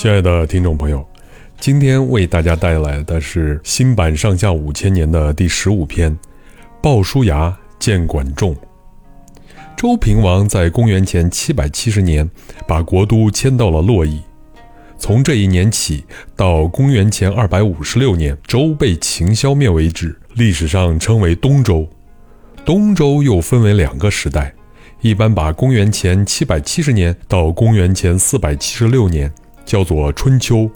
亲爱的听众朋友，今天为大家带来的是新版《上下五千年》的第十五篇《鲍叔牙见管仲》。周平王在公元前七百七十年把国都迁到了洛邑，从这一年起到公元前二百五十六年周被秦消灭为止，历史上称为东周。东周又分为两个时代，一般把公元前七百七十年到公元前四百七十六年。叫做春秋，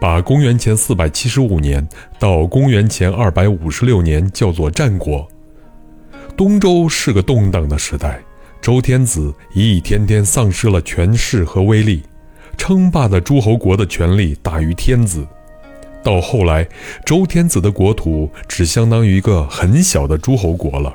把公元前四百七十五年到公元前二百五十六年叫做战国。东周是个动荡的时代，周天子一天天丧失了权势和威力，称霸的诸侯国的权力大于天子。到后来，周天子的国土只相当于一个很小的诸侯国了。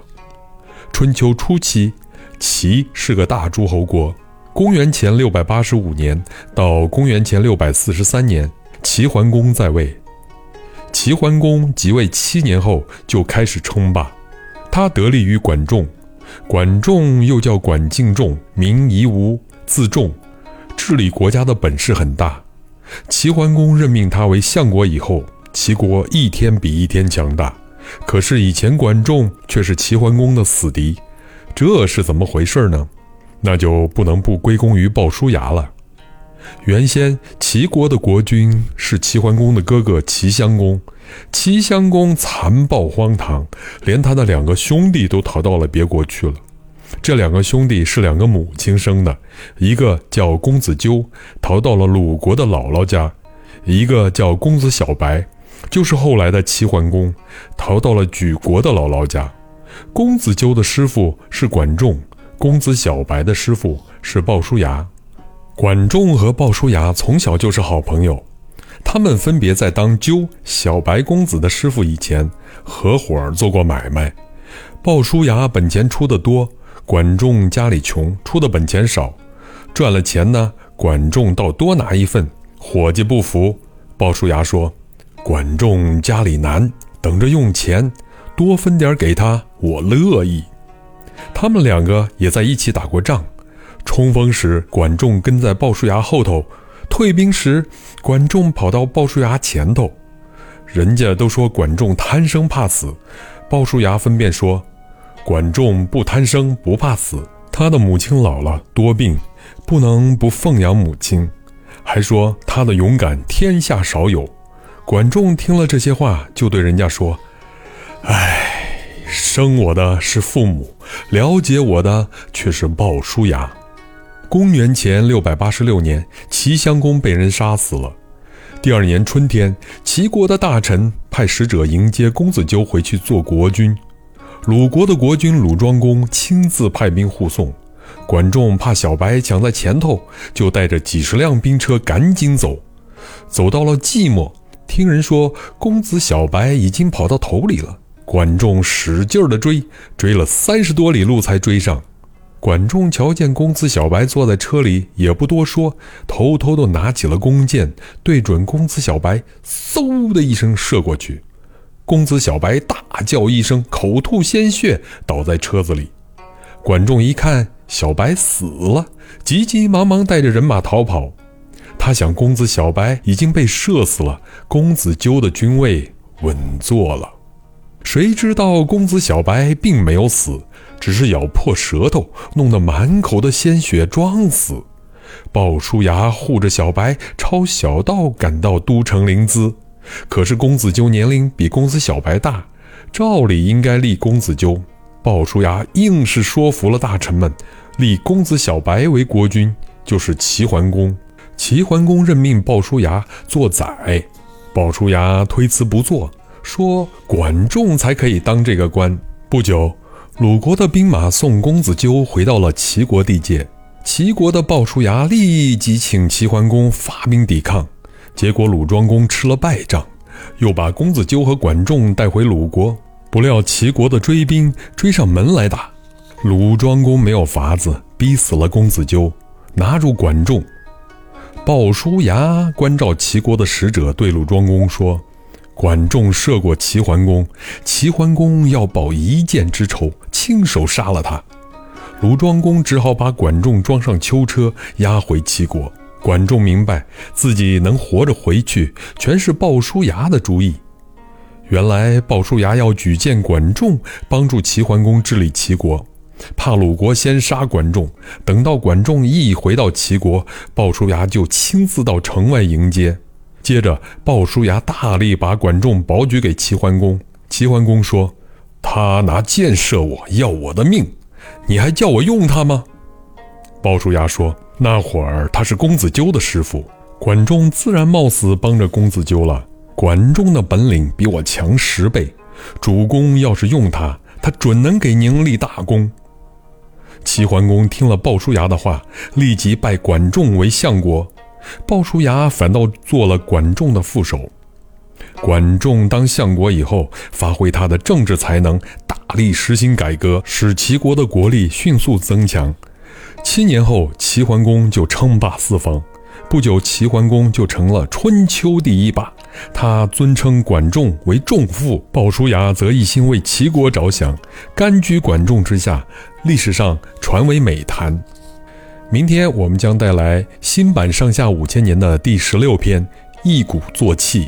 春秋初期，齐是个大诸侯国。公元前六百八十五年到公元前六百四十三年，齐桓公在位。齐桓公即位七年后就开始称霸，他得力于管仲。管仲又叫管敬仲，名夷吾，字仲，治理国家的本事很大。齐桓公任命他为相国以后，齐国一天比一天强大。可是以前管仲却是齐桓公的死敌，这是怎么回事呢？那就不能不归功于鲍叔牙了。原先齐国的国君是齐桓公的哥哥齐襄公，齐襄公残暴荒唐，连他的两个兄弟都逃到了别国去了。这两个兄弟是两个母亲生的，一个叫公子纠，逃到了鲁国的姥姥家；一个叫公子小白，就是后来的齐桓公，逃到了莒国的姥姥家。公子纠的师傅是管仲。公子小白的师傅是鲍叔牙，管仲和鲍叔牙从小就是好朋友。他们分别在当鸠、小白公子的师傅以前，合伙做过买卖。鲍叔牙本钱出的多，管仲家里穷，出的本钱少。赚了钱呢，管仲倒多拿一份。伙计不服，鲍叔牙说：“管仲家里难，等着用钱，多分点给他，我乐意。”他们两个也在一起打过仗，冲锋时管仲跟在鲍叔牙后头，退兵时管仲跑到鲍叔牙前头。人家都说管仲贪生怕死，鲍叔牙分辨说，管仲不贪生不怕死，他的母亲老了多病，不能不奉养母亲，还说他的勇敢天下少有。管仲听了这些话，就对人家说：“哎。”生我的是父母，了解我的却是鲍叔牙。公元前六百八十六年，齐襄公被人杀死了。第二年春天，齐国的大臣派使者迎接公子纠回去做国君。鲁国的国君鲁庄公亲自派兵护送。管仲怕小白抢在前头，就带着几十辆兵车赶紧走。走到了寂寞，听人说公子小白已经跑到头里了。管仲使劲儿的追，追了三十多里路才追上。管仲瞧见公子小白坐在车里，也不多说，偷偷的拿起了弓箭，对准公子小白，嗖的一声射过去。公子小白大叫一声，口吐鲜血，倒在车子里。管仲一看小白死了，急急忙忙带着人马逃跑。他想，公子小白已经被射死了，公子纠的军位稳坐了。谁知道公子小白并没有死，只是咬破舌头，弄得满口的鲜血，装死。鲍叔牙护着小白，抄小道赶到都城临淄。可是公子纠年龄比公子小白大，照理应该立公子纠。鲍叔牙硬是说服了大臣们，立公子小白为国君，就是齐桓公。齐桓公任命鲍叔牙做宰，鲍叔牙推辞不做。说管仲才可以当这个官。不久，鲁国的兵马送公子纠回到了齐国地界。齐国的鲍叔牙立即请齐桓公发兵抵抗，结果鲁庄公吃了败仗，又把公子纠和管仲带回鲁国。不料齐国的追兵追上门来打，鲁庄公没有法子，逼死了公子纠，拿住管仲。鲍叔牙关照齐国的使者对鲁庄公说。管仲射过齐桓公，齐桓公要报一箭之仇，亲手杀了他。鲁庄公只好把管仲装上囚车，押回齐国。管仲明白自己能活着回去，全是鲍叔牙的主意。原来鲍叔牙要举荐管仲，帮助齐桓公治理齐国，怕鲁国先杀管仲，等到管仲一回到齐国，鲍叔牙就亲自到城外迎接。接着，鲍叔牙大力把管仲保举给齐桓公。齐桓公说：“他拿箭射我，要我的命，你还叫我用他吗？”鲍叔牙说。那会儿他是公子纠的师傅，管仲自然冒死帮着公子纠了。管仲的本领比我强十倍，主公要是用他，他准能给您立大功。齐桓公听了鲍叔牙的话，立即拜管仲为相国，鲍叔牙反倒做了管仲的副手。管仲当相国以后，发挥他的政治才能，大力实行改革，使齐国的国力迅速增强。七年后，齐桓公就称霸四方。不久，齐桓公就成了春秋第一霸。他尊称管仲为仲父，鲍叔牙则一心为齐国着想，甘居管仲之下，历史上传为美谈。明天我们将带来新版上下五千年的第十六篇《一鼓作气》。